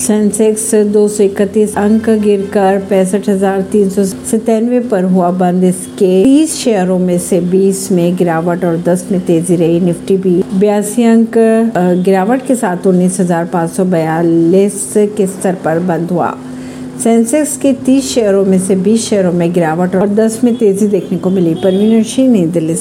Sensex दो सौ इकतीस अंक गिर कर पैंसठ हज़ार तीन सौ सतानवे पर हुआ बंद। इसके तीस शेयरों में से 20 में गिरावट और 10 में तेज़ी रही निफ्टी भी। बयासी अंक गिरावट के साथ उन्नीस हज़ार पाँच सौ बयालीस के स्तर पर बंद हुआ। सेंसेक्स के 30 शेयरों में से 20 शेयरों में गिरावट और 10 में तेज़ी देखने को मिली। परवीन सिंह नई दिल्ली से।